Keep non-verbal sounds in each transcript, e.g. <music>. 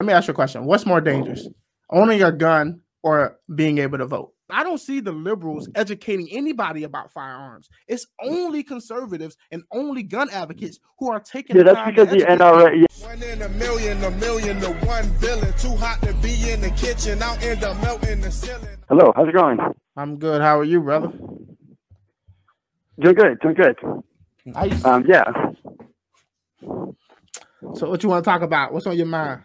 Let me ask you a question. What's more dangerous, owning a gun or being able to vote? I don't see the liberals educating anybody about firearms. It's only conservatives and only gun advocates who are taking. Yeah, that's because the NRA. Yeah. One in a million, a million to one villain. Too hot to be in the kitchen. I'll end up melting the ceiling. Hello, how's it going? I'm good. How are you, brother? Doing good. Doing good. Nice. Um, yeah. So, what you want to talk about? What's on your mind?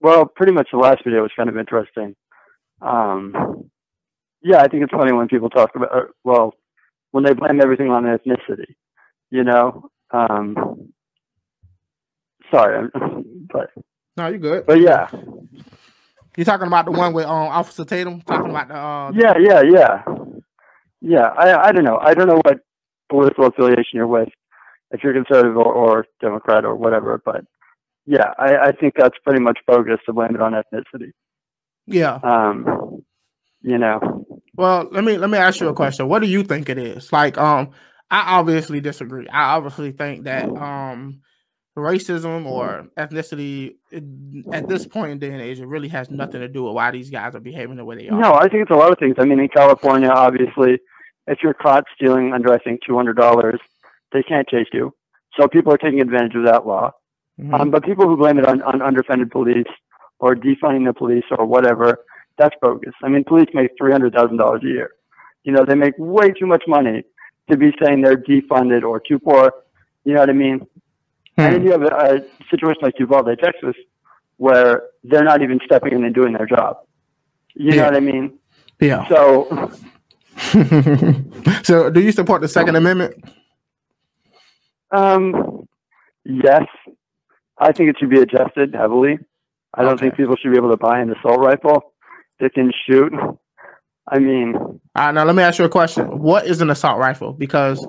Well, pretty much the last video was kind of interesting. Um, yeah, I think it's funny when people talk about, or, well, when they blame everything on ethnicity, you know. Um, sorry, <laughs> but no, you're good. But yeah, you're talking about the one with um, Officer Tatum talking about the. Uh, yeah, yeah, yeah, yeah. I I don't know. I don't know what political affiliation you're with, if you're conservative or, or Democrat or whatever, but yeah, I, I think that's pretty much bogus to blame it on ethnicity. Yeah. Um, you know. Well, let me let me ask you a question. What do you think it is? Like, um, I obviously disagree. I obviously think that um racism or ethnicity at this point in day and age it really has nothing to do with why these guys are behaving the way they are. No, I think it's a lot of things. I mean, in California, obviously, if you're caught stealing under I think two hundred dollars, they can't chase you. So people are taking advantage of that law. Mm-hmm. Um, but people who blame it on, on underfunded police or defunding the police or whatever, that's bogus. I mean, police make three hundred thousand dollars a year. You know, they make way too much money to be saying they're defunded or too poor. You know what I mean? Hmm. And then you have a, a situation like Uvalde, Texas, where they're not even stepping in and doing their job. You yeah. know what I mean? Yeah. So. <laughs> so, do you support the Second Amendment? Um, yes, I think it should be adjusted heavily. I don't okay. think people should be able to buy an assault rifle that can shoot. I mean, uh, now let me ask you a question. What is an assault rifle? Because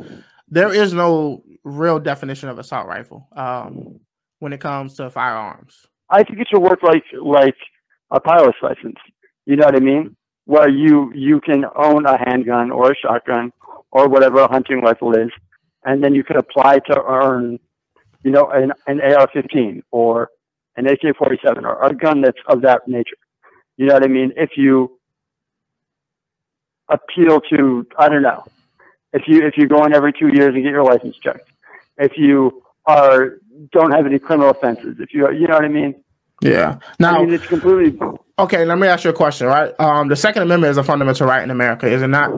there is no real definition of assault rifle um, when it comes to firearms. I think it should work like like a pilot's license. You know what I mean? Where you you can own a handgun or a shotgun or whatever a hunting rifle is, and then you can apply to earn, you know, an, an AR-15 or an AK-47 or a gun that's of that nature. You know what I mean? If you appeal to, I don't know, if you if you go in every two years and get your license checked, if you are don't have any criminal offenses, if you are you know what I mean? Yeah. Now I mean, it's completely okay. Let me ask you a question. Right, um, the Second Amendment is a fundamental right in America, is it not?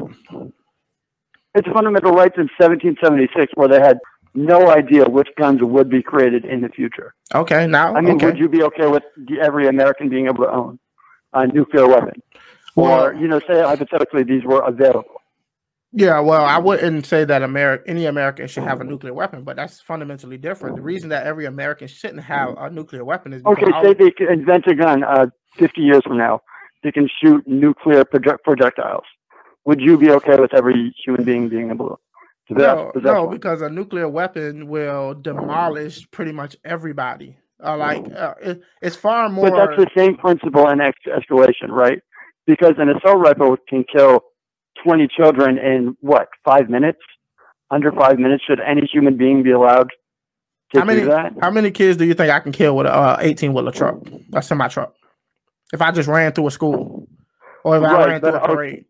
It's a fundamental right since 1776, where they had no idea which guns would be created in the future. Okay, now I mean, okay. would you be okay with every American being able to own a nuclear weapon, well, or you know, say hypothetically these were available? Yeah, well, I wouldn't say that America, any American should have a nuclear weapon, but that's fundamentally different. The reason that every American shouldn't have a nuclear weapon is okay. Say they can invent a gun uh, 50 years from now, they can shoot nuclear project- projectiles. Would you be okay with every human being being able to? No, no, because a nuclear weapon will demolish pretty much everybody. Uh, like uh, it, it's far more. But that's the same principle in ex- escalation, right? Because an assault rifle can kill 20 children in what, five minutes? Under five minutes, should any human being be allowed to how many, do that? How many kids do you think I can kill with a uh, 18 wheeler truck, a semi truck? If I just ran through a school or if right, I ran through a parade?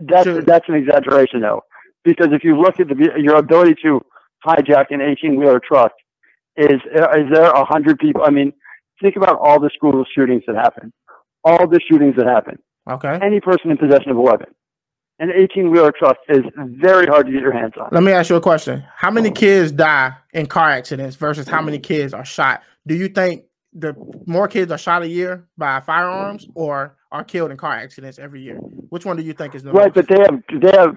That's, that's an exaggeration, though. Because if you look at the, your ability to hijack an 18 wheeler truck, is, uh, is there a hundred people? I mean, think about all the school shootings that happen, all the shootings that happen Okay. Any person in possession of a weapon. An 18 wheeler truck is very hard to get your hands on. Let me ask you a question. How many oh. kids die in car accidents versus how mm. many kids are shot? Do you think the more kids are shot a year by firearms or are killed in car accidents every year? Which one do you think is the right? Most? But they have they have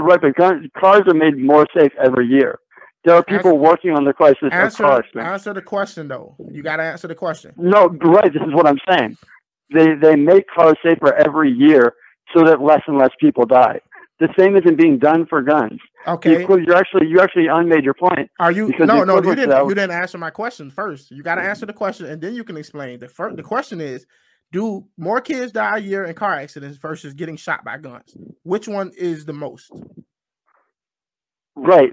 right, but cars are made more safe every year. There are people answer, working on the crisis answer, of cars. Answer the question though. You got to answer the question. No, right. This is what I'm saying they they make cars safer every year so that less and less people die. The same isn't being done for guns. Okay, you you're actually you actually unmade your point. Are you no no you didn't you didn't answer my question first. You got to answer the question and then you can explain. The first the question is, do more kids die a year in car accidents versus getting shot by guns? Which one is the most? Right.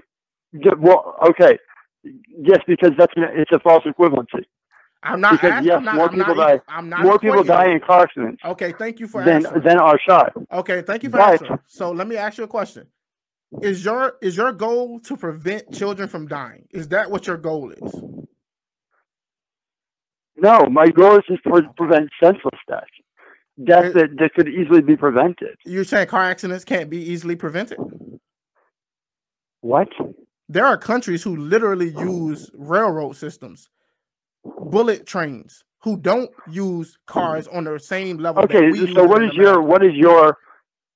Well, okay. Yes, because that's an, it's a false equivalency. I'm not. Because asking, yes, I'm not, more I'm people not, die. I'm not More people die in car accidents Okay, thank you for than answering. than are shot. Okay, thank you for But- answering. So let me ask you a question: Is your is your goal to prevent children from dying? Is that what your goal is? No, my goal is just to prevent senseless death, death It- that, that could easily be prevented. You're saying car accidents can't be easily prevented? What? There are countries who literally use railroad systems, bullet trains, who don't use cars mm-hmm. on the same level. that Okay, so what in your what is your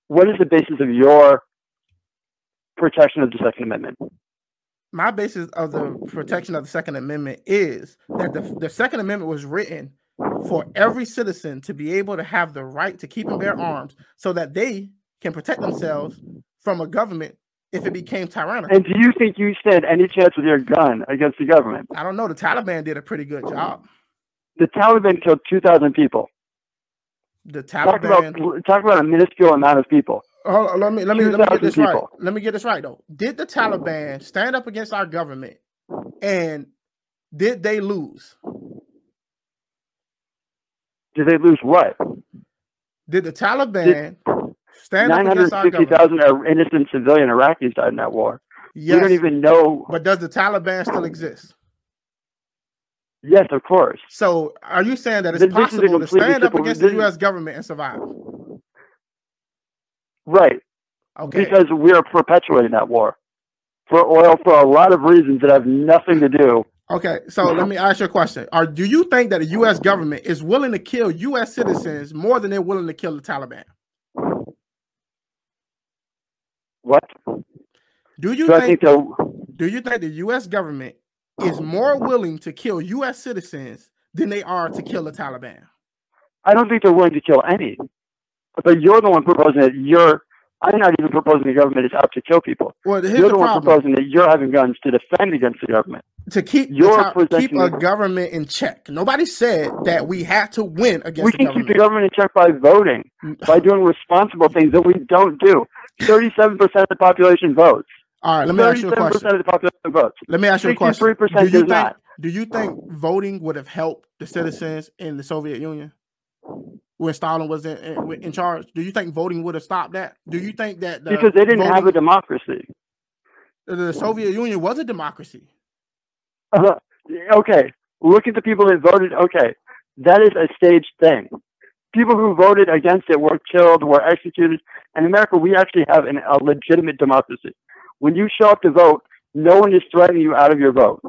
what is the basis of your protection of the Second Amendment? my basis of the protection of the Second Amendment is that the, the Second Amendment was written for every citizen to be able to have the right to keep and bear arms so that they can protect themselves from a government if it became tyrannical. And do you think you stand any chance with your gun against the government? I don't know. The Taliban did a pretty good mm-hmm. job. The Taliban killed two thousand people. The Taliban. Talk about talk about a minuscule amount of people. Let me let me let me get this right. people. Let me get this right though. Did the mm-hmm. Taliban stand up against our government, and did they lose? Did they lose what? Did the Taliban stand Nine up against our government? thousand innocent civilian Iraqis died in that war. Yes. We don't even know. But does the Taliban still exist? Yes, of course. So are you saying that it's This- this possible to stand up against the this is- U.S. government and survive? Right. Okay. Because we are perpetuating that war for oil for a lot of reasons that have nothing to do. Okay. So let me ask you a question: Are do you think that the U.S. government is willing to kill U.S. citizens more than they're willing to kill the Taliban? What? Do you think? think Do you think the U.S. government is more willing to kill U.S. citizens than they are to kill the Taliban? I don't think they're willing to kill any. But you're the one proposing it. You're. I'm not even proposing the government is out to kill people. Well, here's you're the the one proposing that you're having guns to defend against the government. to keep the you're keep a government in check. Nobody said that we have to win against We the can government. keep the government in check by voting, mm. by doing responsible things that we don't do. <laughs> Thirty-seven percent of the population votes. All right, let me ask you a Thirty-seven question. percent of the population votes. Let me ask you a question. 63% Do you does think not. do you think voting would have helped the citizens in the Soviet Union when Stalin was in, in, in charge? Do you think voting would have stopped that? Do you think that the Because they didn't have a voting- democracy. the Soviet Union was a democracy? Uh, okay, look at the people that voted. Okay, that is a staged thing. People who voted against it were killed, were executed. In America, we actually have an, a legitimate democracy. When you show up to vote, no one is threatening you out of your vote.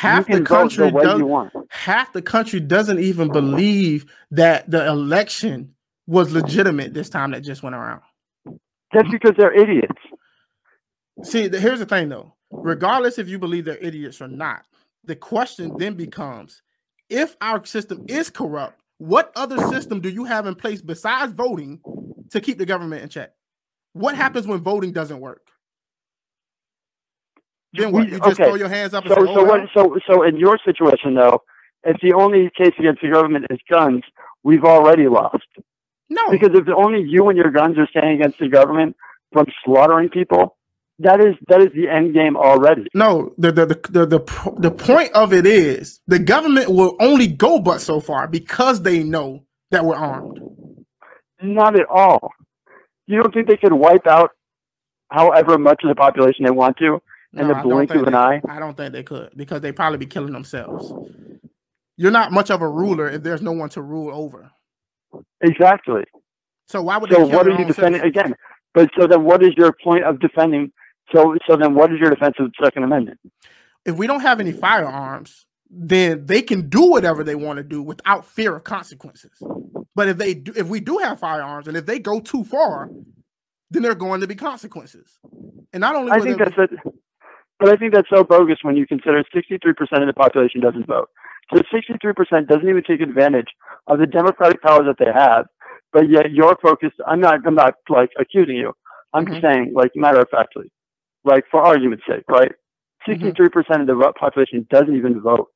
Half the country the does, you want. half the country doesn't even believe that the election was legitimate this time that just went around. That's because they're idiots. See, here's the thing though. Regardless if you believe they're idiots or not, the question then becomes if our system is corrupt, what other system do you have in place besides voting to keep the government in check? What happens when voting doesn't work? Then what? You just okay, throw your hands up and So, say, so oh, what? So, so in your situation, though, if the only case against the government is guns, we've already lost. no. Because if only you and your guns are standing against the government from slaughtering people, that is that is the end game already. No, the the, the the the the point of it is the government will only go but so far because they know that we're armed. Not at all. You don't think they could wipe out however much of the population they want to in No, the blink of an they- eye? I don't think they could because they'd probably be killing themselves. You're not much of a ruler if there's no one to rule over. Exactly. So why would So what are you defending citizens? again? But so then, what is your point of defending? So so then, what is your defense of the Second Amendment? If we don't have any firearms, then they can do whatever they want to do without fear of consequences. But if they do, if we do have firearms and if they go too far, then there are going to be consequences. And not only I think that's it. But I think that's so bogus when you consider 63% of the population doesn't vote. So 63% doesn't even take advantage of the democratic powers that they have. But yet you're focused. I'm not. I'm not like accusing you. I'm just mm-hmm. saying, like matter of factly, like for argument's sake, right? Mm-hmm. 63% of the population doesn't even vote.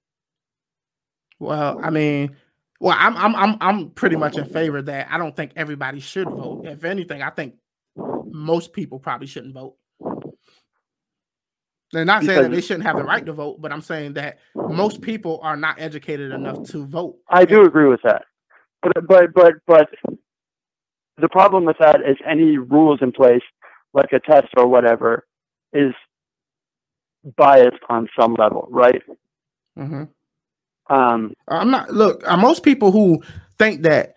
Well, I mean, well, I'm I'm I'm I'm pretty much in favor of that I don't think everybody should vote. If anything, I think most people probably shouldn't vote. They're not saying that they shouldn't have the right to vote, but I'm saying that most people are not educated enough to vote. I do agree with that, but but but but the problem with that is any rules in place, like a test or whatever, is biased on some level, right? Mm-hmm. Um, I'm not. Look, uh, most people who think that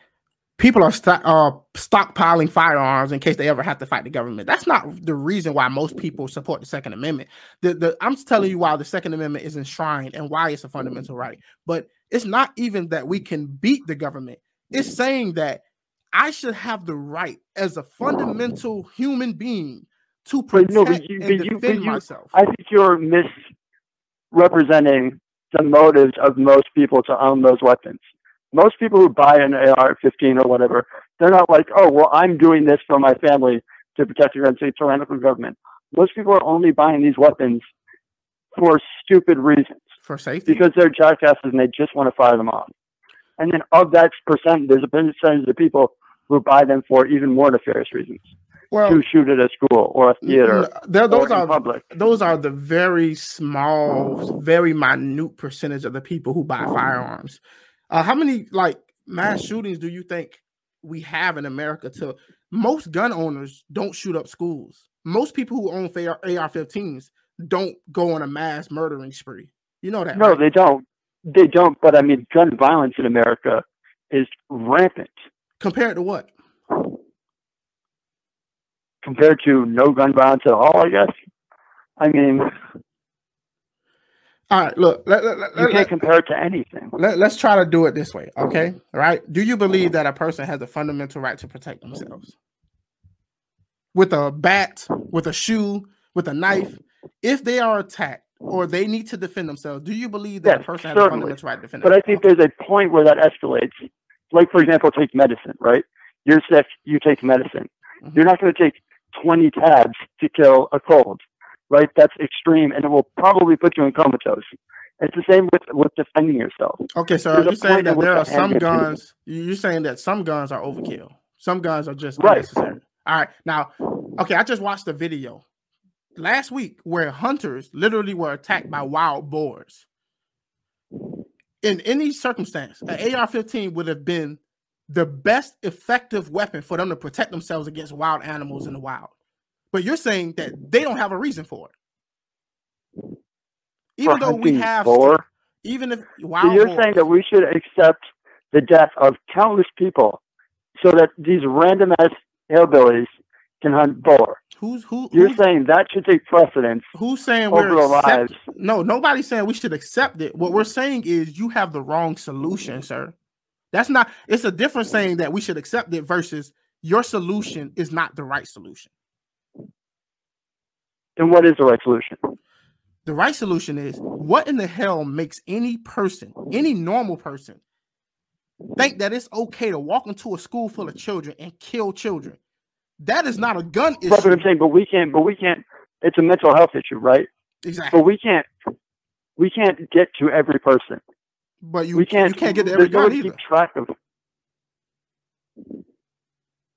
people are st- uh, stockpiling firearms in case they ever have to fight the government. That's not the reason why most people support the Second Amendment. The, the, I'm telling you why the Second Amendment is enshrined and why it's a fundamental right. But it's not even that we can beat the government. It's saying that I should have the right as a fundamental human being to protect no, but you, and but defend you, myself. I think you're misrepresenting the motives of most people to own those weapons most people who buy an AR-15 or whatever, they're not like, oh, well, I'm doing this for my family to protect against a tyrannical government. Most people are only buying these weapons for stupid reasons. For safety? Because they're jackasses and they just want to fire them off. And then of that percent, there's a percentage of people who buy them for even more nefarious reasons. Well, to shoot at a school or a theater. those are public. those are the very small, very minute percentage of the people who buy firearms. Uh, how many like mass shootings do you think we have in America? To most gun owners don't shoot up schools. Most people who own AR-15s don't go on a mass murdering spree. You know that? No, right? they don't. They don't. But I mean, gun violence in America is rampant. Compared to what? Compared to no gun violence at all, I guess. I mean, all right, look. Let, let, let, you can't compare it to anything. Let, us try to do it this way, okay? All right. Do you believe that a person has a fundamental right to protect themselves with a bat, with a shoe, with a knife? If they are attacked or they need to defend themselves, do you believe that yes, a person has a fundamental right to defend but themselves? But I think there's a point where that escalates. Like, for example, take medicine, right? You're sick, you take medicine. Mm-hmm. You're not going to take 20 tabs to kill a cold right? That's extreme, and it will probably put you in comatose. It's the same with with defending yourself. Okay, so There's are you saying that there are some guns? You're saying that some guns are overkill. Some guns are just right. unnecessary. All right, now, okay, I just watched a video last week where hunters literally were attacked by wild boars. In any circumstance, an AR-15 would have been the best effective weapon for them to protect themselves against wild animals in the wild. But you're saying that they don't have a reason for it. Even for though we have for, even if wow, you're saying that we should accept the death of countless people so that these random ass hillbillies can hunt boar. Who's who? You're who's, saying that should take precedence. Who's saying we're accept, No, nobody's saying we should accept it. What we're saying is you have the wrong solution, sir. That's not. It's a different saying that we should accept it versus your solution is not the right solution. And what is the right solution? The right solution is what in the hell makes any person, any normal person, think that it's okay to walk into a school full of children and kill children? That is not a gun issue. That's what I'm saying. But we can't. But we can't. It's a mental health issue, right? Exactly. But we can't. We can't get to every person. But you, we can't. You can't get to every gun either. Keep track of.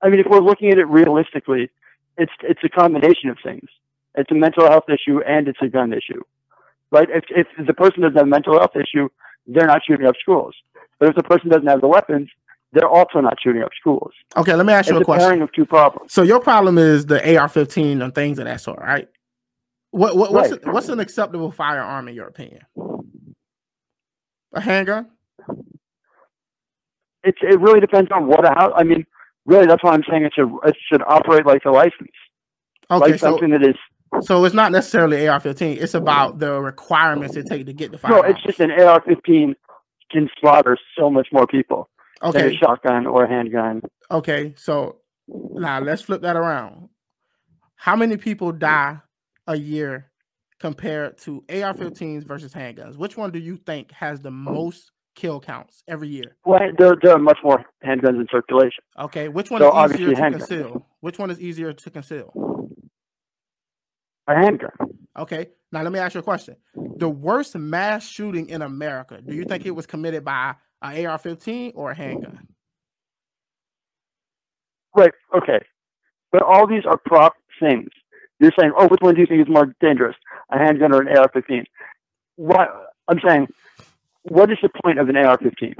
I mean, if we're looking at it realistically, it's it's a combination of things. It's a mental health issue and it's a gun issue, right? If, if the person doesn't have a mental health issue, they're not shooting up schools. But if the person doesn't have the weapons, they're also not shooting up schools. Okay, let me ask you it's a, question. Pairing of two problems. So your problem is the AR-15 and things of that sort, right? What, what what's right. a, what's an acceptable firearm in your opinion? A handgun? It it really depends on what how I mean. Really, that's why I'm saying it should it should operate like a license. Okay, like so, something that is so it's not necessarily AR-15. It's about the requirements it take to get the firearm. No, it's just an AR-15 can slaughter so much more people okay. than a shotgun or a handgun. Okay, so now let's flip that around. How many people die a year compared to AR-15s versus handguns? Which one do you think has the most kill counts every year? Well, there, there are much more handguns in circulation. Okay, which one so is easier to handguns. conceal? Which one is easier to conceal? Okay. Now let me ask you a question. The worst mass shooting in America, do you think it was committed by an AR-15 or a handgun? Right. Okay. But all these are prop things. You're saying, oh, which one do you think is more dangerous? a handgun or an AR-15. What I'm saying, what is the point of an AR-15?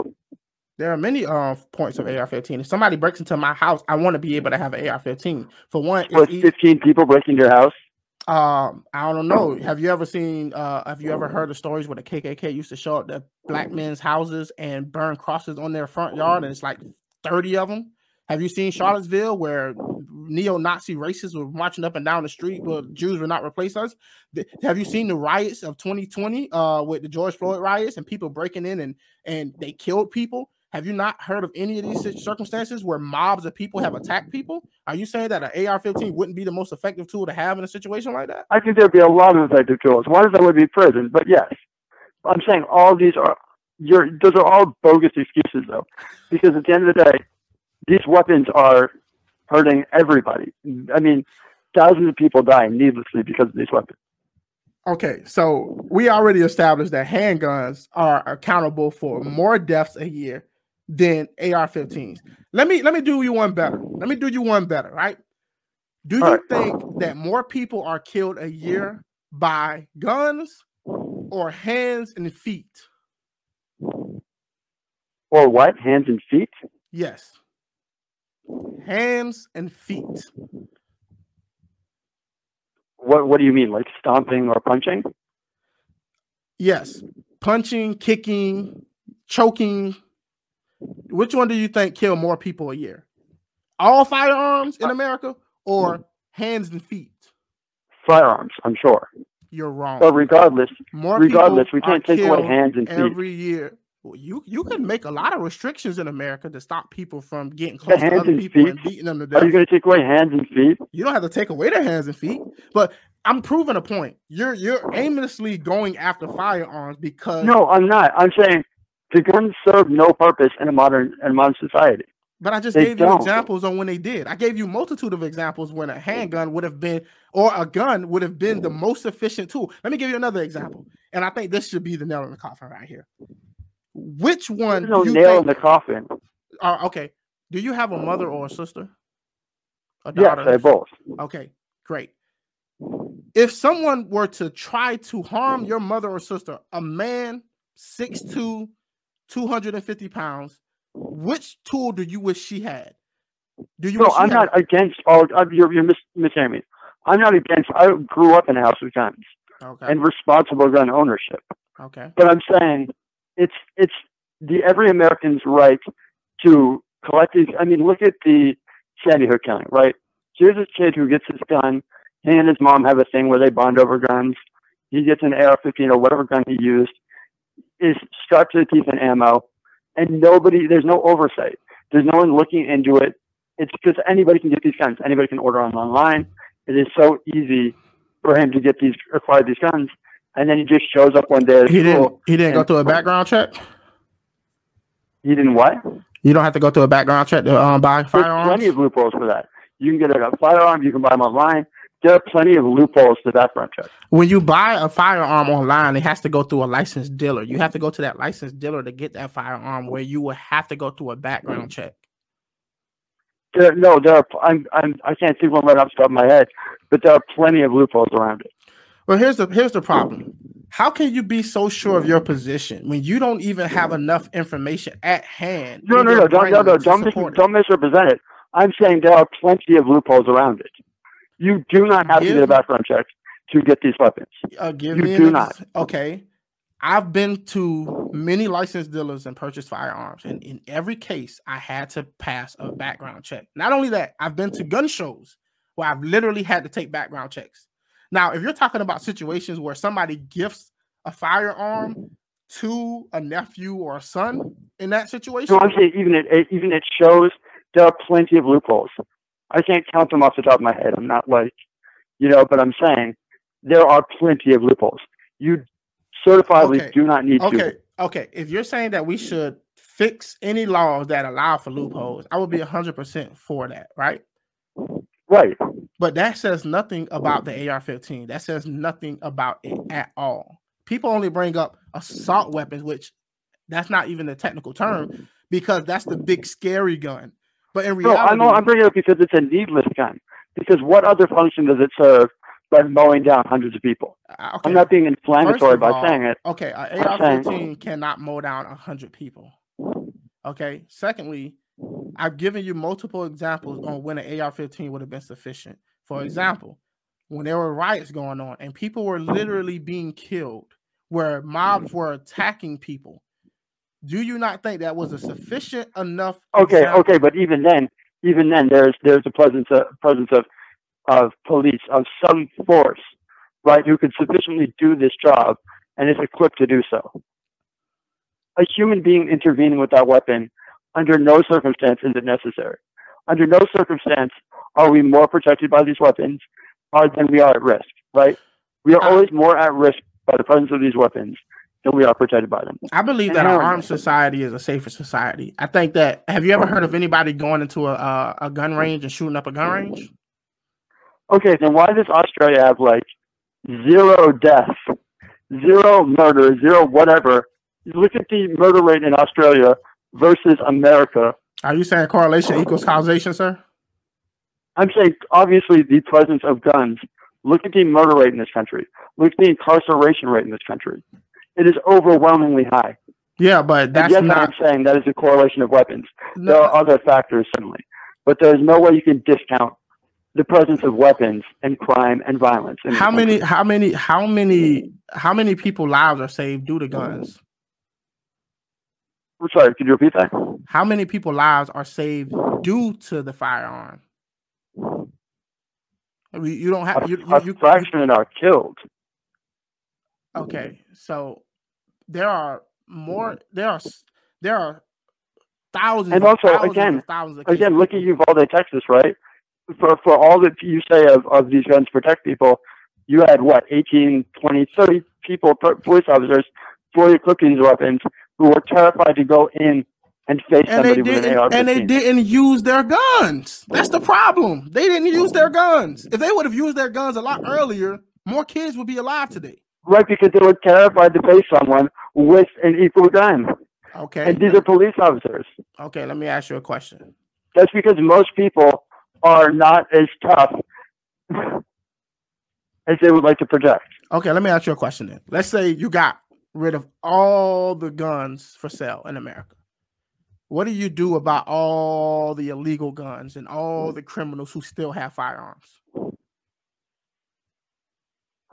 There are many uh, points of AR-15. If somebody breaks into my house, I want to be able to have an AR-15. For one, so it's 15 people breaking your house. Um, I don't know. Have you ever seen? Uh, have you ever heard of stories where the KKK used to show up at black men's houses and burn crosses on their front yard, and it's like 30 of them? Have you seen Charlottesville where neo-Nazi racists were marching up and down the street where Jews will not replace us? Have you seen the riots of 2020 uh, with the George Floyd riots and people breaking in and and they killed people? Have you not heard of any of these circumstances where mobs of people have attacked people? Are you saying that an AR-15 wouldn't be the most effective tool to have in a situation like that? I think there'd be a lot of effective tools. One of them would be prison, but yes, I'm saying all these are. You're, those are all bogus excuses, though, because at the end of the day, these weapons are hurting everybody. I mean, thousands of people dying needlessly because of these weapons. Okay, so we already established that handguns are accountable for more deaths a year than AR-15s. Let me let me do you one better. Let me do you one better, right? Do you right. think that more people are killed a year by guns or hands and feet? Or what? Hands and feet? Yes hands and feet. What What do you mean, like stomping or punching? Yes, punching, kicking, choking. Which one do you think kill more people a year? All firearms in uh, America or hands and feet? Firearms, I'm sure. You're wrong. But regardless, more regardless, we can't take away hands and feet every year you you can make a lot of restrictions in America to stop people from getting close to other people feet. and beating them to death. Are you going to take away hands and feet? You don't have to take away their hands and feet, but I'm proving a point. You're you're aimlessly going after firearms because no, I'm not. I'm saying the guns serve no purpose in a modern in a modern society. But I just they gave don't. you examples on when they did. I gave you multitude of examples when a handgun would have been or a gun would have been the most efficient tool. Let me give you another example, and I think this should be the nail in the coffin right here. Which one? There's no nail think, in the coffin. Uh, okay. Do you have a mother or a sister? A daughter? Yes, I both. Okay, great. If someone were to try to harm your mother or sister, a man, six 6'2, 250 pounds, which tool do you wish she had? Do you? No, I'm not had? against all. Uh, you're you're mis- mishearing me. I'm not against. I grew up in a house with guns okay. and responsible gun ownership. Okay. But I'm saying it's it's the every American's right to collect these. I mean, look at the Sandy Hook killing, right? Here's a kid who gets his gun. He and his mom have a thing where they bond over guns. He gets an AR-15 or whatever gun he used, is strapped to the teeth and ammo, and nobody. There's no oversight. There's no one looking into it. It's because anybody can get these guns. Anybody can order them online. It is so easy for him to get these acquire these guns and then he just shows up one day. he didn't. He didn't go through a background check. He didn't what? You don't have to go through a background check to um, buy firearms. There's plenty of loopholes for that. You can get a firearm. You can buy them online. There are plenty of loopholes to background check. When you buy a firearm online, it has to go through a licensed dealer. You have to go to that licensed dealer to get that firearm, where you will have to go through a background mm-hmm. check. There, no, there are. I'm, I'm, I can't think one right off the top of my head, but there are plenty of loopholes around it. Well, here's the here's the problem. How can you be so sure of your position when you don't even have enough information at hand? No, no, no, don't, no, no, don't, mis- don't misrepresent it. I'm saying there are plenty of loopholes around it. You do not have give, to get a background check to get these weapons. Uh, give you me do not. Okay, I've been to many licensed dealers and purchased firearms, and in every case, I had to pass a background check. Not only that, I've been to gun shows where I've literally had to take background checks. Now, if you're talking about situations where somebody gifts a firearm to a nephew or a son in that situation, I'm saying even it even it shows there are plenty of loopholes. I can't count them off the top of my head. I'm not like, you know, but I'm saying there are plenty of loopholes. You certifiably okay. do not need okay. to. Okay, okay. If you're saying that we should fix any laws that allow for loopholes, I would be 100% for that, right? Right. But that says nothing about the AR-15. That says nothing about it at all. People only bring up assault weapons, which that's not even the technical term because that's the big scary gun. But in reality, no, I'm, I'm bringing it up because it's a needless gun. Because what other function does it serve by mowing down hundreds of people. Uh, okay. I'm not being inflammatory by saying it. Okay, uh, saying- AR-15 cannot mow down hundred people. Okay. Secondly, I've given you multiple examples on when an AR-15 would have been sufficient. For example, when there were riots going on and people were literally being killed, where mobs were attacking people. Do you not think that was a sufficient enough? Okay, example? okay, but even then, even then, there's there's a presence of presence of of police of some force, right, who could sufficiently do this job and is equipped to do so. A human being intervening with that weapon, under no circumstance is it necessary. Under no circumstance are we more protected by these weapons uh, than we are at risk, right? We are Uh, always more at risk by the presence of these weapons than we are protected by them. I believe that an Inherently. armed society is a safer society. I think that. Have you ever heard of anybody going into a a, a gun range and shooting up a gun range? Okay, then why does Australia have like zero deaths, zero murder, zero whatever? Look at the murder rate in Australia versus America. Are you saying correlation equals causation, sir? I'm saying obviously the presence of guns. Look at the murder rate in this country. Look at the incarceration rate in this country. It is overwhelmingly high. Yeah, but that's yes, not. I'm saying that is a correlation of weapons. There are other factors certainly, but there's no way you can discount the presence of weapons and crime and violence. in how many? How many? How many? How many people lives are saved due to guns? I'm Sorry, could you repeat that? How many people lives are saved due to the firearm? I mean, You don't have you, you, you, fraction are killed. Mm-hmm. Okay, so there are more. Mm-hmm. There are there are thousands. And also, thousands again- thousands. Again, look at Uvalde, Texas, right? For for all that you say of, of these guns protect people, you had what 18, 20, 30 people, police officers, equipped with these weapons, who were terrified to go in and face and somebody with an AR-15. and they didn't use their guns. That's the problem. They didn't use their guns. If they would have used their guns a lot earlier, more kids would be alive today. Right, because they were terrified to face someone with an equal gun, Okay. and these are police officers. Okay, let me ask you a question. That's because most people are not as tough as they would like to project. Okay, let me ask you a question then. Let's say you got rid of all the guns for sale in America. What do you do about all the illegal guns and all the criminals who still have firearms?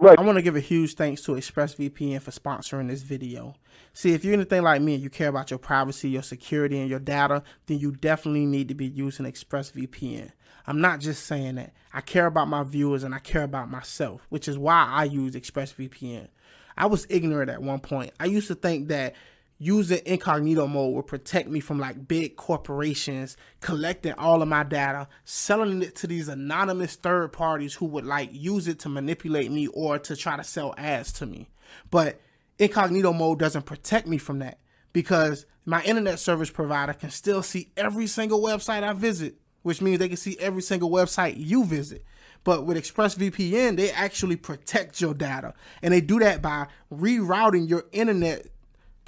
Right. I want to give a huge thanks to ExpressVPN for sponsoring this video. See, if you're anything like me and you care about your privacy, your security, and your data, then you definitely need to be using ExpressVPN. I'm not just saying that. I care about my viewers and I care about myself, which is why I use ExpressVPN. I was ignorant at one point. I used to think that using incognito mode would protect me from like big corporations collecting all of my data, selling it to these anonymous third parties who would like use it to manipulate me or to try to sell ads to me. But incognito mode doesn't protect me from that because my internet service provider can still see every single website I visit, which means they can see every single website you visit. But with ExpressVPN, they actually protect your data. And they do that by rerouting your internet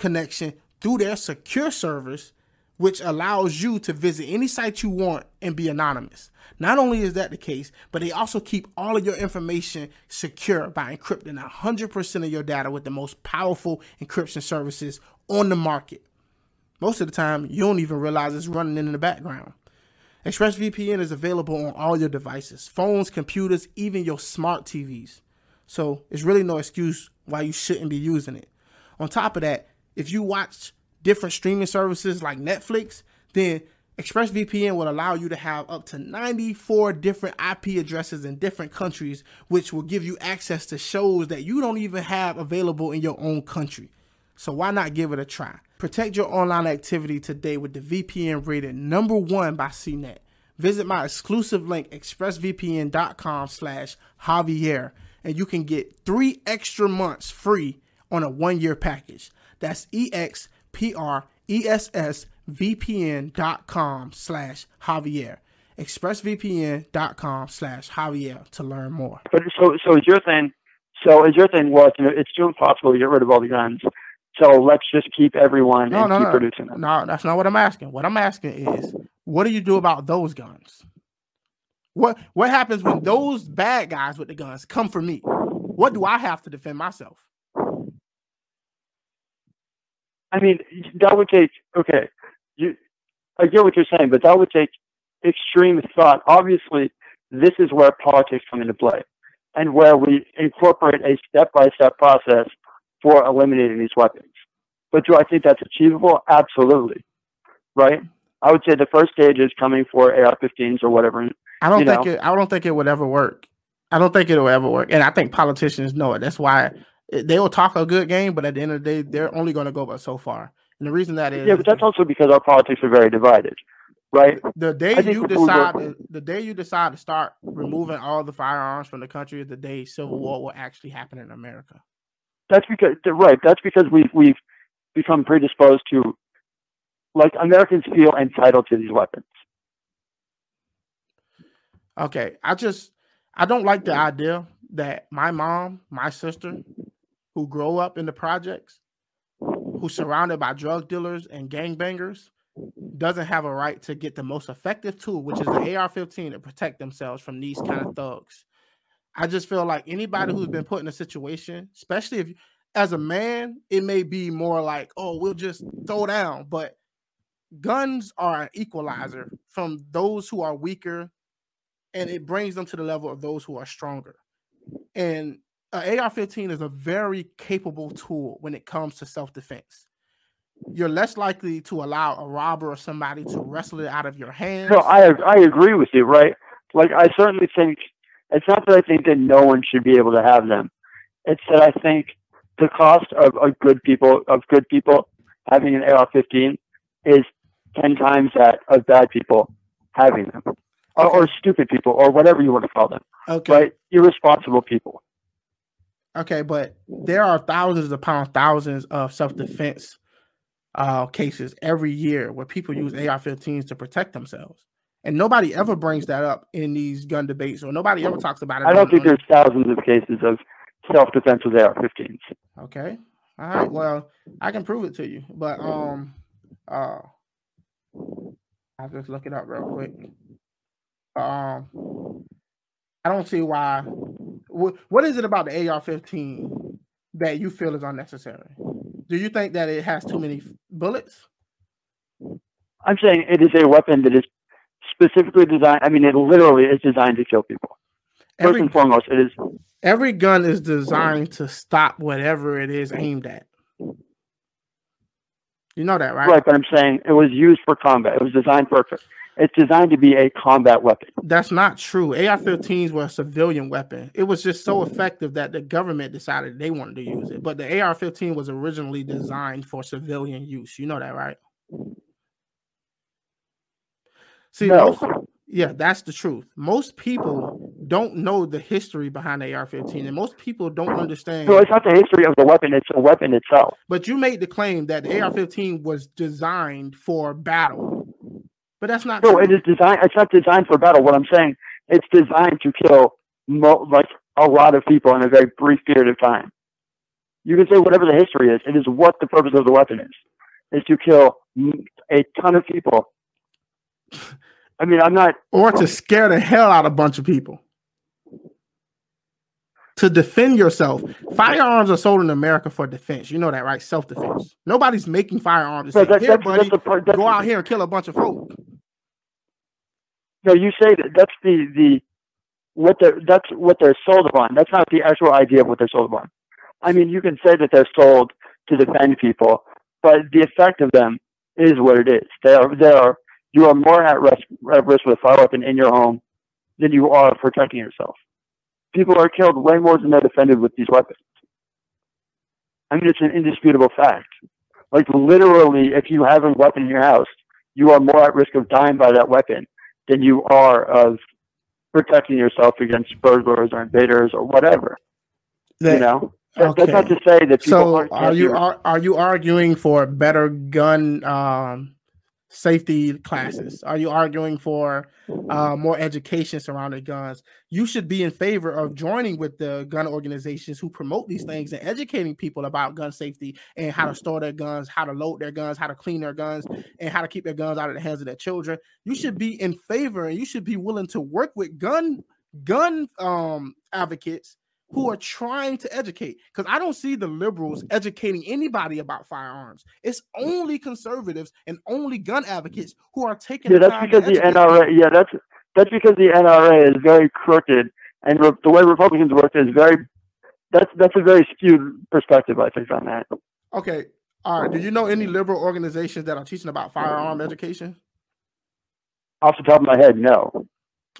connection through their secure service, which allows you to visit any site you want and be anonymous. Not only is that the case, but they also keep all of your information secure by encrypting 100% of your data with the most powerful encryption services on the market. Most of the time, you don't even realize it's running in the background. ExpressVPN is available on all your devices phones, computers, even your smart TVs. So it's really no excuse why you shouldn't be using it. On top of that, if you watch different streaming services like Netflix, then ExpressVPN will allow you to have up to 94 different IP addresses in different countries, which will give you access to shows that you don't even have available in your own country. So why not give it a try? Protect your online activity today with the VPN rated number one by CNET. Visit my exclusive link, expressvpn.com slash Javier, and you can get three extra months free on a one-year package. That's E expressvpn.com slash Javier. expressvpn.com slash Javier to learn more. But so so is your thing? So is your thing? Well, it's, it's too impossible to get rid of all the guns. So let's just keep everyone No, and no, keep no. producing them. No, that's not what I'm asking. What I'm asking is, what do you do about those guns? What what happens when those bad guys with the guns come for me? What do I have to defend myself? I mean, that would take okay. You, I get what you're saying, but that would take extreme thought. Obviously, this is where politics come into play, and where we incorporate a step-by-step process for eliminating these weapons. But do I think that's achievable? Absolutely. Right? I would say the first stage is coming for AR-15s or whatever. I don't think know. it. I don't think it would ever work. I don't think it'll ever work, and I think politicians know it. That's why they will talk a good game, but at the end of the day, they're only going to go but so far. And the reason that is yeah, but that's also because our politics are very divided, right? The day you decide, to, the day you decide to start removing all the firearms from the country is the day civil war will actually happen in America. That's because right. That's because we've we've become predisposed to, like Americans feel entitled to these weapons. Okay, I just I don't like the idea that my mom, my sister, who grow up in the projects, who's surrounded by drug dealers and gangbangers, doesn't have a right to get the most effective tool, which is the AR-15, to protect themselves from these kind of thugs. I just feel like anybody who's been put in a situation, especially if as a man, it may be more like, oh, we'll just throw down, but guns are an equalizer from those who are weaker and it brings them to the level of those who are stronger. And uh, AR-15 is a very capable tool when it comes to self-defense. You're less likely to allow a robber or somebody to wrestle it out of your hands. No, I I agree with you, right? Like I certainly think it's not that I think that no one should be able to have them. It's that I think the cost of, good people of good people having an AR-15 is ten times that of bad people having them, okay. or, or, stupid people, or whatever you want to call them. Okay, right? Irresponsible people. Okay, but there are thousands upon thousands of self defense uh, cases every year where people use AR-15s to protect themselves, and nobody ever brings that up in these gun debates, or nobody ever talks about it. I don't think there's thousands of cases of self defense with AR-15s. Okay, all right. Well, I can prove it to you, but um, uh, I'll just look it up real quick. Um, I don't see why. What is it about the AR-15 that you feel is unnecessary? Do you think that it has too many bullets? I'm saying it is a weapon that is specifically designed. I mean, it literally is designed to kill people. First every, and foremost, it is. Every gun is designed to stop whatever it is aimed at. You know that, right? Right, but I'm saying it was used for combat. It was designed for it's designed to be a combat weapon. That's not true. AR-15s were a civilian weapon. It was just so effective that the government decided they wanted to use it. But the AR-15 was originally designed for civilian use. You know that, right? See, no. most, yeah, that's the truth. Most people don't know the history behind the AR-15, and most people don't understand. No, it's not the history of the weapon; it's the weapon itself. But you made the claim that the AR-15 was designed for battle. But that's not. No, true. it is designed. It's not designed for battle. What I'm saying, it's designed to kill mo- like a lot of people in a very brief period of time. You can say whatever the history is. It is what the purpose of the weapon is: is to kill a ton of people. I mean, I'm not. Or to scare the hell out of a bunch of people. To defend yourself. Firearms are sold in America for defense. You know that, right? Self defense. Nobody's making firearms to say, here, buddy, go out here and kill a bunch of folk. No, you say that that's the the what they're that's what they're sold upon. That's not the actual idea of what they're sold upon. I mean, you can say that they're sold to defend people, but the effect of them is what it is. They are they are you are more at risk at risk with a fire weapon in your home than you are protecting yourself. People are killed way more than they're defended with these weapons. I mean, it's an indisputable fact. Like literally, if you have a weapon in your house, you are more at risk of dying by that weapon than you are of protecting yourself against burglars or invaders or whatever. That, you know, okay. that's not to say that people. So, are you are, are you arguing for better gun um, safety classes? Are you arguing for uh, more education surrounding guns? You should be in favor of joining with the gun organizations who promote these things and educating people about gun safety and how to store their guns, how to load their guns, how to clean their guns, and how to keep their guns out of the hands of their children. You should be in favor and you should be willing to work with gun gun um advocates who are trying to educate because I don't see the liberals educating anybody about firearms. It's only conservatives and only gun advocates who are taking. Yeah, that's because the NRA. Yeah, that's that's because the NRA is very crooked, and re- the way Republicans work is very. That's that's a very skewed perspective, I think, on that. Okay, all right. Do you know any liberal organizations that are teaching about firearm education? Off the top of my head, no.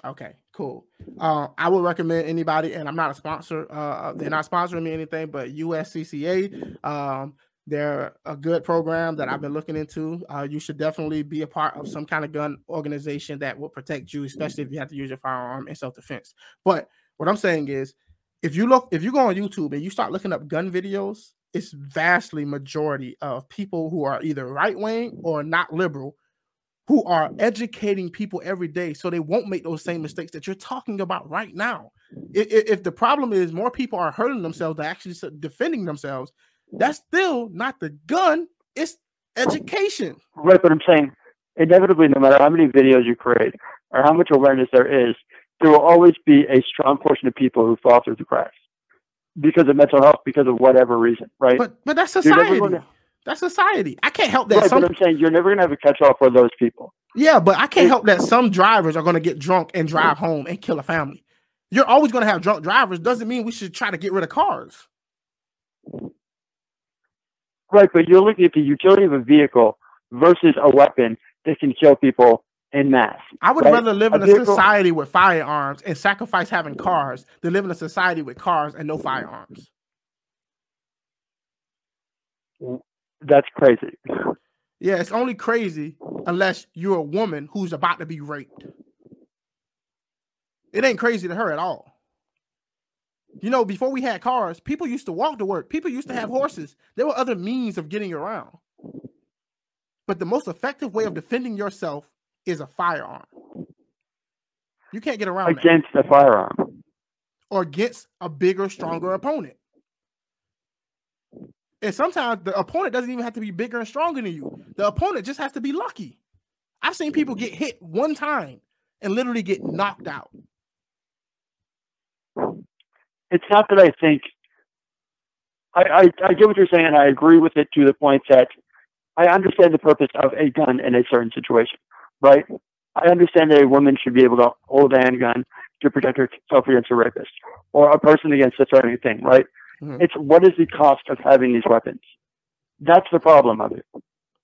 Okay, cool. Uh, I would recommend anybody, and I'm not a sponsor. Uh, uh they're not sponsoring me anything, but USCCA. Um, they're a good program that I've been looking into. Uh, you should definitely be a part of some kind of gun organization that will protect you, especially if you have to use your firearm in self defense. But what I'm saying is, if you look, if you go on YouTube and you start looking up gun videos, it's vastly majority of people who are either right wing or not liberal who are educating people every day so they won't make those same mistakes that you're talking about right now. If, if the problem is more people are hurting themselves than actually defending themselves, that's still not the gun, it's education. Right, but I'm saying inevitably, no matter how many videos you create or how much awareness there is, there will always be a strong portion of people who fall through the cracks because of mental health, because of whatever reason, right? But but that's society. That's society. I can't help that. Right, some... but I'm saying you're never gonna have a catch all for those people. Yeah, but I can't help that some drivers are gonna get drunk and drive home and kill a family. You're always gonna have drunk drivers. Doesn't mean we should try to get rid of cars. Right, but you're looking at the utility of a vehicle versus a weapon that can kill people in mass. I would right? rather live in a, a vehicle... society with firearms and sacrifice having cars than live in a society with cars and no firearms. That's crazy. Yeah, it's only crazy unless you're a woman who's about to be raped. It ain't crazy to her at all. You know, before we had cars, people used to walk to work. People used to have horses. There were other means of getting around. But the most effective way of defending yourself is a firearm. You can't get around against that. a firearm or against a bigger, stronger opponent. And sometimes the opponent doesn't even have to be bigger and stronger than you. The opponent just has to be lucky. I've seen people get hit one time and literally get knocked out. It's not that I think I, I, I get what you're saying. I agree with it to the point that I understand the purpose of a gun in a certain situation, right? I understand that a woman should be able to hold a handgun to protect herself against a rapist or a person against a threatening thing, right? Mm-hmm. It's what is the cost of having these weapons? That's the problem of it.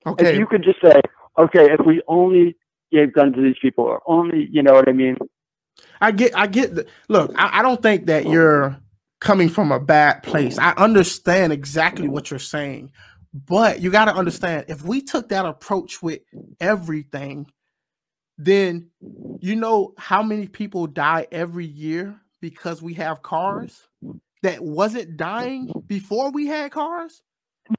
Okay. If you could just say, okay, if we only gave guns to these people, or only, you know what I mean? I get, I get. The, look, I, I don't think that you're coming from a bad place. I understand exactly what you're saying, but you got to understand if we took that approach with everything, then you know how many people die every year because we have cars that wasn't dying before we had cars?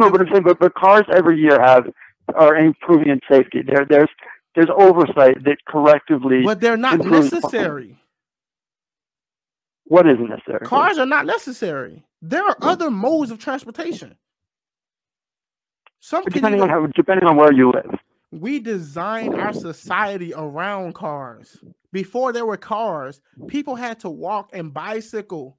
No, but I'm saying, but, but cars every year have are improving in safety. There, there's there's oversight that collectively, but they're not necessary. What isn't necessary? Cars are not necessary. There are other modes of transportation. Some depending on how, depending on where you live. We designed our society around cars. Before there were cars, people had to walk and bicycle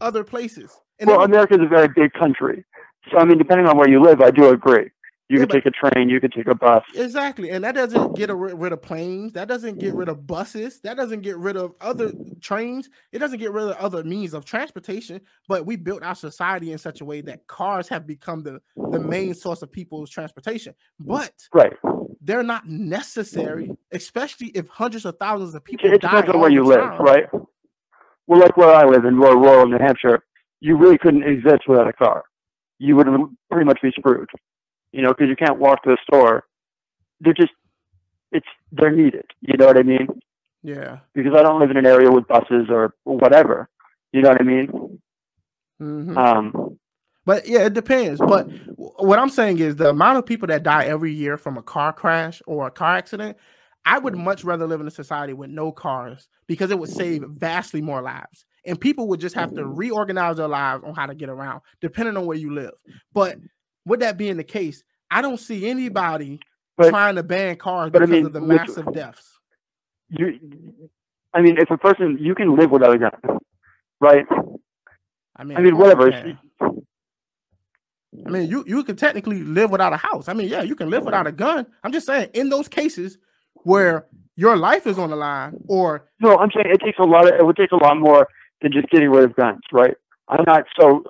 other places. And well, America is a very big country. So, I mean, depending on where you live, I do agree. You yeah, could take a train, you could take a bus. Exactly. And that doesn't get rid of planes. That doesn't get rid of buses. That doesn't get rid of other trains. It doesn't get rid of other means of transportation. But we built our society in such a way that cars have become the, the main source of people's transportation. But right. they're not necessary, especially if hundreds of thousands of people it depends on where you live, right? Well, like where I live in rural New Hampshire, you really couldn't exist without a car. You would pretty much be screwed, you know, because you can't walk to the store. They're just, it's, they're needed. You know what I mean? Yeah. Because I don't live in an area with buses or whatever. You know what I mean? Mm-hmm. Um, But yeah, it depends. But what I'm saying is the amount of people that die every year from a car crash or a car accident, I would mm-hmm. much rather live in a society with no cars because it would save mm-hmm. vastly more lives. And people would just have to mm-hmm. reorganize their lives on how to get around, depending on where you live. But with that being the case, I don't see anybody but, trying to ban cars because I mean, of the massive which, deaths. You, I mean, if a person you can live without a gun, right? I mean, I mean, whatever. I mean, you you can technically live without a house. I mean, yeah, you can live without a gun. I'm just saying, in those cases where your life is on the line, or no, I'm saying it takes a lot of it would take a lot more than just getting rid of guns, right? I'm not so.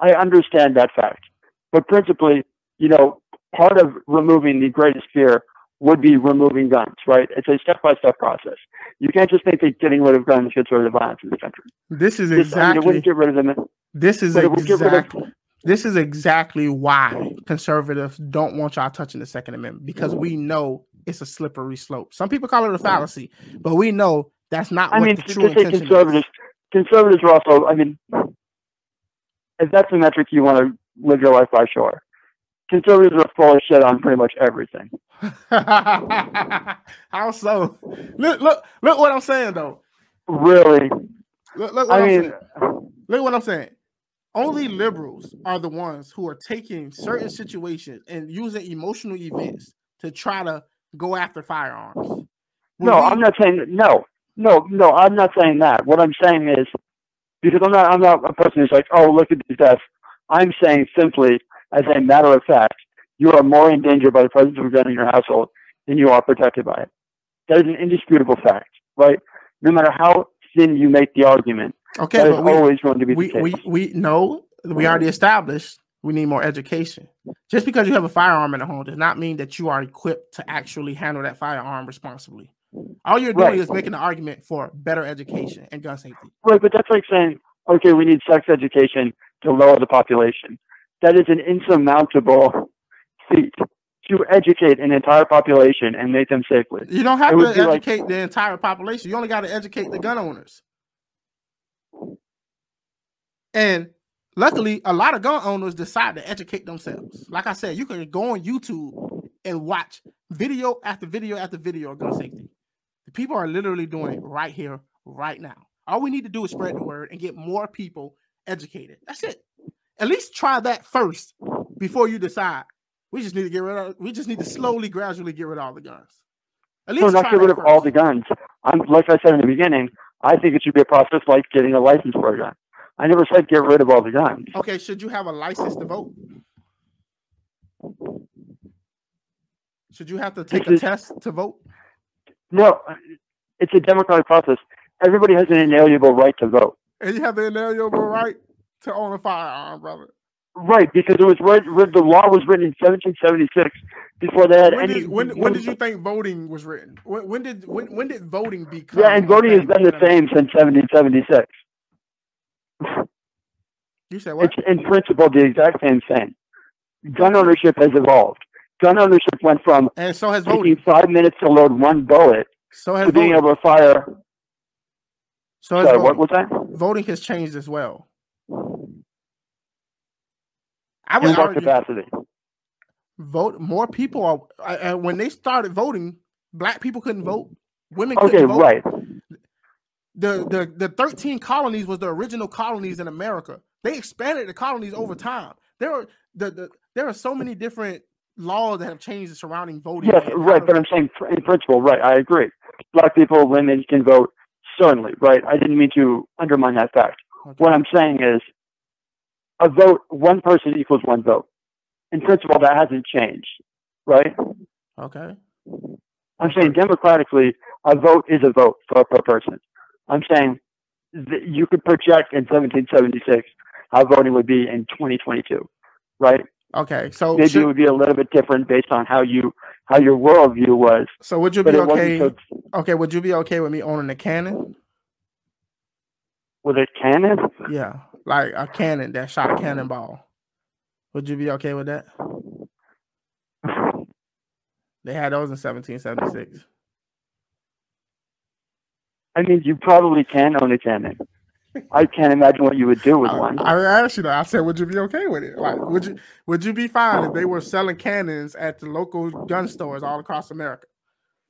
I understand that fact, but principally, you know, part of removing the greatest fear would be removing guns, right? It's a step by step process. You can't just think that getting rid of guns gets rid of the violence in the country. This is exactly. I mean, it wouldn't get rid of them. This is exactly. This is exactly why conservatives don't want y'all touching the Second Amendment because we know it's a slippery slope. Some people call it a fallacy, but we know that's not. I mean, to say conservatives, is. conservatives are also. I mean, if that's the metric you want to live your life by, sure. Conservatives are full of shit on pretty much everything. <laughs> How so? Look, look, look what I'm saying though. Really? Look, look what I am mean, saying. Look what I'm saying. Only liberals are the ones who are taking certain situations and using emotional events to try to go after firearms. No, we, I'm not saying no, no, no. I'm not saying that. What I'm saying is because I'm not, I'm not a person who's like, oh, look at these deaths. I'm saying simply, as a matter of fact, you are more in danger by the presence of a gun in your household than you are protected by it. That is an indisputable fact, right? No matter how thin you make the argument, Okay, that we, always going to be we, we we know we already established we need more education. Just because you have a firearm in the home does not mean that you are equipped to actually handle that firearm responsibly. All you're doing right. is making an argument for better education and gun safety. Right, but that's like saying, okay, we need sex education to lower the population. That is an insurmountable feat to educate an entire population and make them safely. You don't have to educate like, the entire population. You only got to educate the gun owners. And luckily, a lot of gun owners decide to educate themselves. Like I said, you can go on YouTube and watch video after video after video of gun safety. The people are literally doing it right here, right now. All we need to do is spread the word and get more people educated. That's it. At least try that first before you decide. We just need to get rid of. We just need to slowly, gradually get rid of all the guns. At least so not get rid of all the guns. I'm like I said in the beginning. I think it should be a process like getting a license for a gun. I never said get rid of all the guns. Okay, should you have a license to vote? Should you have to take a test to vote? No, it's a democratic process. Everybody has an inalienable right to vote. And you have the inalienable right to own a firearm, brother. Right, because it was read, the law was written in 1776 before they had when any. Did, when, when did you think voting was written? When, when did when, when did voting become? Yeah, and voting has been the same since 1776. You said what? It's in principle the exact same thing. Gun ownership has evolved. Gun ownership went from and so has taking voting. five minutes to load one bullet so has to being able to fire. So has Sorry, what was that? Voting has changed as well. I would In what capacity? Vote more people are uh, when they started voting. Black people couldn't vote. Women okay, couldn't vote. right the the the 13 colonies was the original colonies in America. They expanded the colonies over mm-hmm. time. There are the, the there are so many different laws that have changed the surrounding voting. Yes, right. But I'm saying in principle, right? I agree. Black people, women can vote certainly, right? I didn't mean to undermine that fact. Okay. What I'm saying is, a vote, one person equals one vote. In principle, that hasn't changed, right? Okay. I'm saying democratically, a vote is a vote for a person. I'm saying that you could project in 1776 how voting would be in 2022, right? Okay, so maybe should, it would be a little bit different based on how you how your worldview was. So would you be okay? So, okay, would you be okay with me owning a cannon? With a cannon? Yeah, like a cannon that shot a cannonball. Would you be okay with that? <sighs> They had those in 1776. I mean, you probably can own a cannon. I can't imagine what you would do with I, one. I asked you that. I said, would you be okay with it? Like, would you would you be fine if they were selling cannons at the local gun stores all across America?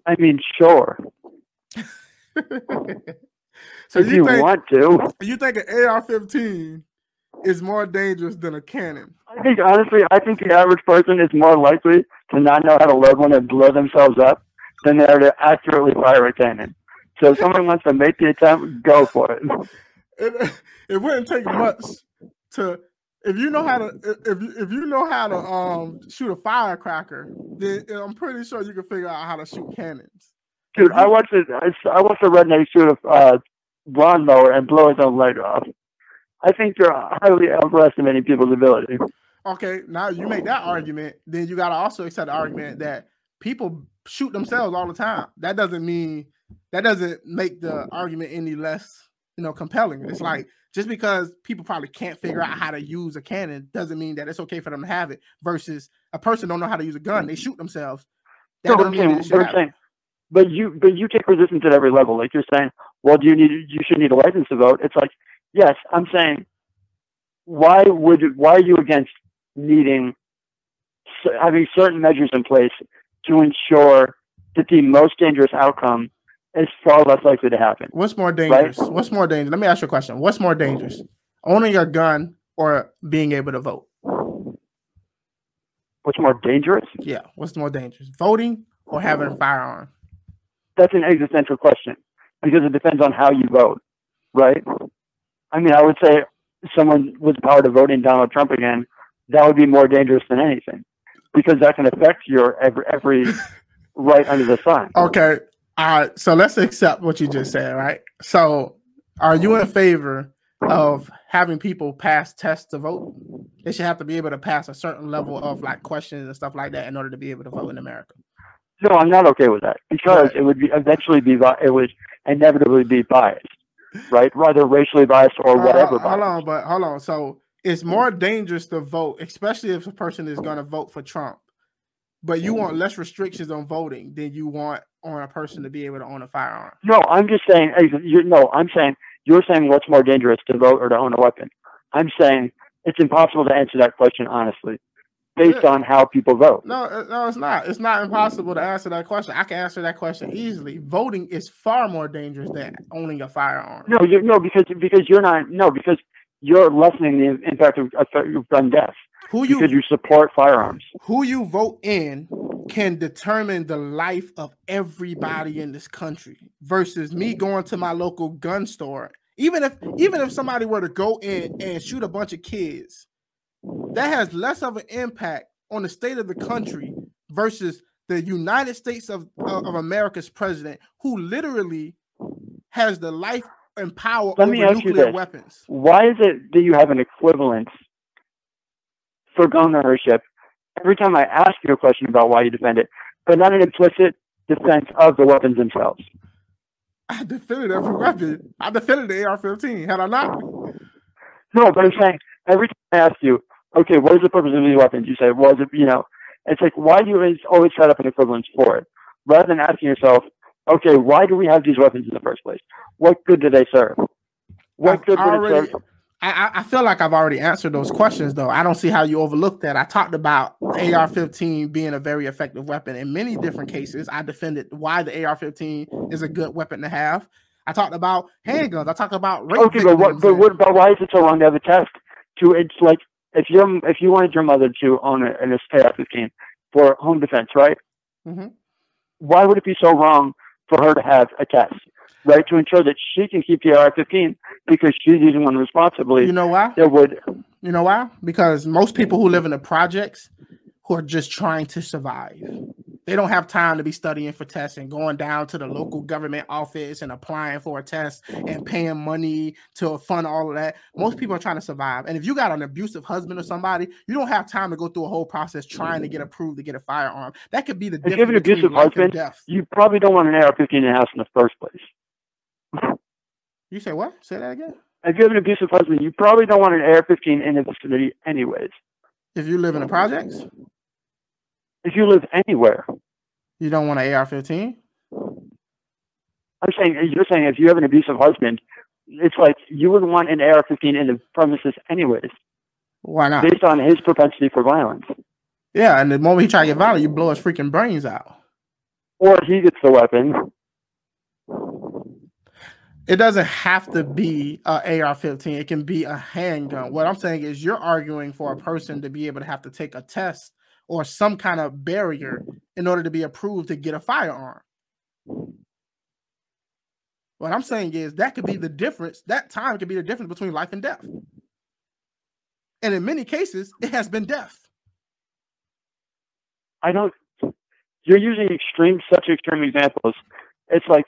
I mean, sure. <laughs> so if you, you think want to. you think an AR-15 is more dangerous than a cannon? I think honestly, I think the average person is more likely to not know how to load one and blow themselves up than they are to accurately fire a cannon. So if someone wants to make the attempt, go for it. It, it wouldn't take much to if you know how to if if you know how to um shoot a firecracker, then I'm pretty sure you can figure out how to shoot cannons. Dude, I watched it. I, watched a redneck shoot a uh, lawnmower and blow his own leg off. I think you're highly overestimating people's ability. Okay, now you make that argument, then you gotta also accept the argument that people shoot themselves all the time. That doesn't mean that doesn't make the argument any less, you know, compelling. It's mm-hmm. like just because people probably can't figure out how to use a cannon doesn't mean that it's okay for them to have it. Versus a person don't know how to use a gun, they shoot themselves. That No, I'm mean saying, that but I'm saying, but you, but you take resistance at every level. Like you're saying, well, do you need, you should need a license to vote. It's like, yes, I'm saying, why would, why are you against needing, having certain measures in place to ensure that the most dangerous outcome is far less likely to happen? What's more dangerous? What's more dangerous? Let me ask you a question. What's more dangerous? Owning a gun or being able to vote? What's more dangerous? Yeah, what's more dangerous? Voting or having a firearm? That's an existential question because it depends on how you vote, right? I mean, I would say someone with the power to vote in Donald Trump again, that would be more dangerous than anything because that can affect your every every <laughs> right under the sun. Okay. All right. So let's accept what you just said, right? So are you in favor of having people pass tests to vote? They should have to be able to pass a certain level of like questions and stuff like that in order to be able to vote in America. No, I'm not okay with that because Right. it would be eventually be it would inevitably be biased, right? Rather racially biased or Uh, whatever. hold on, but hold on. So it's more dangerous to vote, especially if a person is going to vote for Trump. But you want less restrictions on voting than you want on a person to be able to own a firearm. No, I'm just saying. You, no, I'm saying you're saying what's more dangerous to vote or to own a weapon. I'm saying it's impossible to answer that question honestly, based Yeah. on how people vote. No, uh, no, it's not. It's not impossible to answer that question. I can answer that question easily. Voting is far more dangerous than owning a firearm. No, you no because because you're not no because you're lessening the impact of, of gun death Who you you support firearms. who you vote in can determine the life of everybody in this country versus me going to my local gun store even if even if somebody were to go in and shoot a bunch of kids that has less of an impact on the state of the country versus the United States of, of, of America's president who literally has the life and power Let me over ask you nuclear this. weapons Why is it that you have an equivalence for gun ownership every time I ask you a question about why you defend it, but not an implicit defense of the weapons themselves? I defended every weapon. I defended the AR-15. Had I not? No, but I'm saying every time I ask you, okay, what is the purpose of these weapons? You say, well, is it, you know, it's like, why do you always, always set up an equivalence for it? Rather than asking yourself, okay, why do we have these weapons in the first place? What good do they serve? What I've good would it serve? I, I- feel like I've already answered those questions, though. I don't see how you overlooked that. I talked about AR-15 being a very effective weapon in many different cases. I defended why the AR-15 is a good weapon to have. I talked about handguns. I talked about rape Okay, but what, but what, but why is it so wrong to have a test? To it's like if you if you wanted your mother to own a, an AR-15 for home defense, right? Mhm. Why would it be so wrong for her to have a test, right, to ensure that she can keep the AR-15 because she's using one responsibly? You know why? that would You know why? Because most people who live in the projects who are just trying to survive. They don't have time to be studying for tests and going down to the local government office and applying for a test and paying money to fund all of that. Most people are trying to survive. And if you got an abusive husband or somebody, you don't have time to go through a whole process trying to get approved to get a firearm. That could be the If you have an abusive husband, you probably don't want an AR-15 in the house in the first place. You say what? Say that again. If you have an abusive husband, you probably don't want an AR-15 in the vicinity anyways. If you live in the projects, If you live anywhere, you don't want an AR-15. I'm saying you're saying if you have an abusive husband, it's like you wouldn't want an AR-15 in the premises anyways, Why not? based on his propensity for violence. Yeah, and the moment he tries to get violent, you blow his freaking brains out. Or he gets the weapon. It doesn't have to be a AR-15. It can be a handgun. What I'm saying is, you're arguing for a person to be able to have to take a test or some kind of barrier in order to be approved to get a firearm. What I'm saying is that could be the difference. That time could be the difference between life and death. And in many cases, it has been death. I don't. You're using extreme, such extreme examples. It's like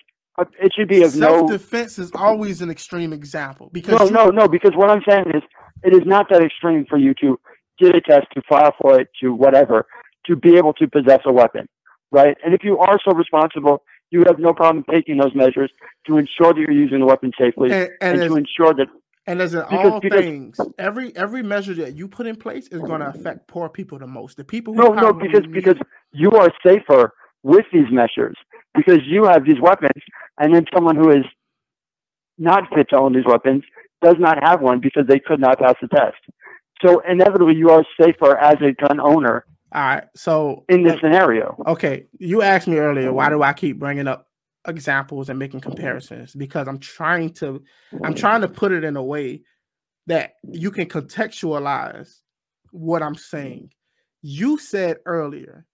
it should be of no. Self-defense is always an extreme example because No, you- no, no. Because what I'm saying is, it is not that extreme for you to get a test, to file for it, to whatever, to be able to possess a weapon, right? And if you are so responsible, you have no problem taking those measures to ensure that you're using the weapon safely and, and, and, as, to ensure that and as in because- all because- things, every every measure that you put in place is going to affect poor people the most. The people who no, no, because need- because you are safer with these measures because you have these weapons, and then someone who is not fit to own these weapons does not have one because they could not pass the test. So inevitably, you are safer as a gun owner all right. So in this scenario. Okay, you asked me earlier why do I keep bringing up examples and making comparisons because I'm trying to I'm trying to put it in a way that you can contextualize what I'm saying. You said earlier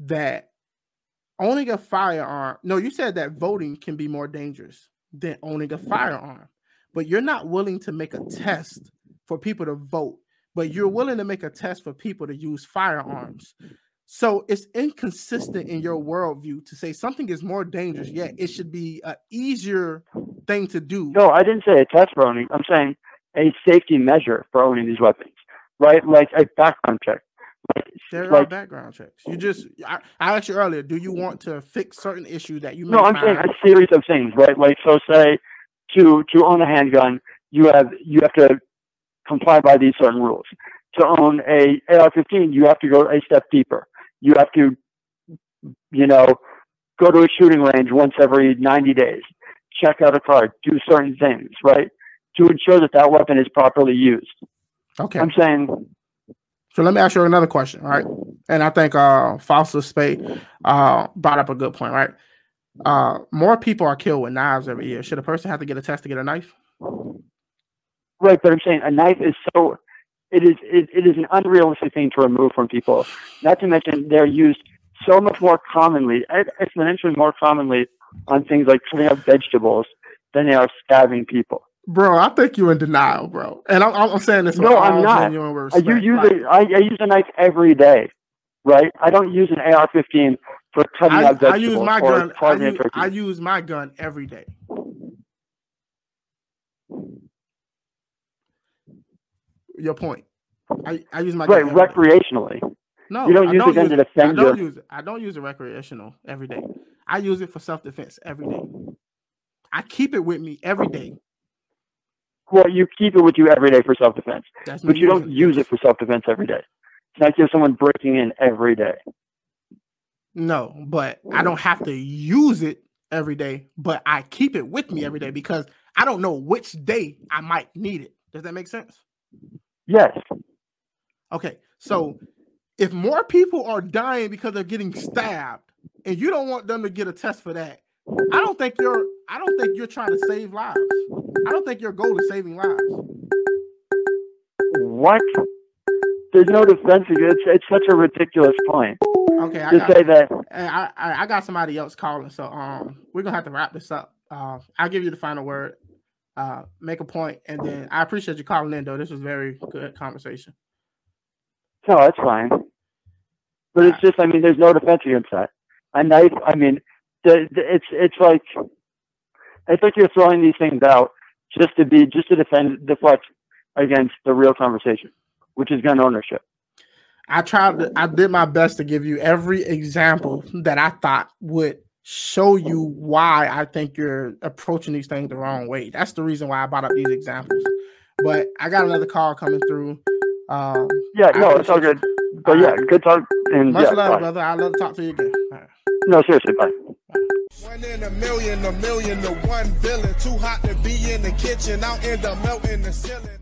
that owning a firearm, no, you said that voting can be more dangerous than owning a firearm. But you're not willing to make a test for people to vote, but you're willing to make a test for people to use firearms. So it's inconsistent in your worldview to say something is more dangerous, yet it should be an easier thing to do. No, I didn't say a test for owning. I'm saying a safety measure for owning these weapons, right? Like a background check. Like, There are background checks. You just, I, I asked you earlier, do you want to fix certain issues that you may No, I'm saying a series of things, right? Like, so say to to own a handgun, you have you have to comply by these certain rules. To own a AR-15, you have to go a step deeper. You have to, you know, go to a shooting range once every 90 days, check out a card, do certain things, right? To ensure that that weapon is properly used. Okay. I'm saying, So let me ask you another question, right? And I think uh Fossil Spade uh brought up a good point, right? Uh more people are killed with knives every year. Should a person have to get a test to get a knife? right, but I'm saying a knife is so, it is, it, it is an unrealistic thing to remove from people. Not to mention they're used so much more commonly, exponentially more commonly on things like cutting up vegetables than they are stabbing people. Bro, I think you're in denial, bro. And I'm, I'm saying this. No, I'm not. genuine I respect. u- use Like, a, I, I use a knife every day, right? I don't use an AR-15 for cutting I, up I use my gun. I use. I use my gun every day. Your point. I, I use my right, gun every day. recreationally. No, You don't I use gun to use it. defend I don't your- use it. I don't use it recreational every day. I use it for self defense every day. I keep it with me every day. Well, you keep it with you every day for self-defense, but you don't use it for self-defense every day. It's not just someone breaking in every day. No, but I don't have to use it every day, but I keep it with me every day because I don't know which day I might need it. Does that make sense? Yes. Okay, so if more people are dying because they're getting stabbed, and you don't want them to get a test for that, I don't think you're. I don't think you're trying to save lives. I don't think your goal is saving lives. What? There's no defense. It's it's such a ridiculous point Okay, I to got, say that. I, I I got somebody else calling, so um, we're gonna have to wrap this up. Uh, I'll give you the final word. Uh, make a point, and then I appreciate you calling in, though. This was very good conversation. No, that's fine. But it's just, I mean, there's no defense against that. A knife, I mean, the, the, it's it's like it's think you're throwing these things out just to be just to defend deflect against the real conversation, which is gun ownership. I tried. To, I did my best to give you every example that I thought would show you why I think you're approaching these things the wrong way. That's the reason why I brought up these examples. But I got another call coming through. Um, Yeah, I no, it's all good. But yeah, good talk. And much yeah, love, bye. brother. I'd love to talk to you again. No, seriously, bye. One in a million, a million to. Too hot to be in the kitchen, out in the melting the ceiling.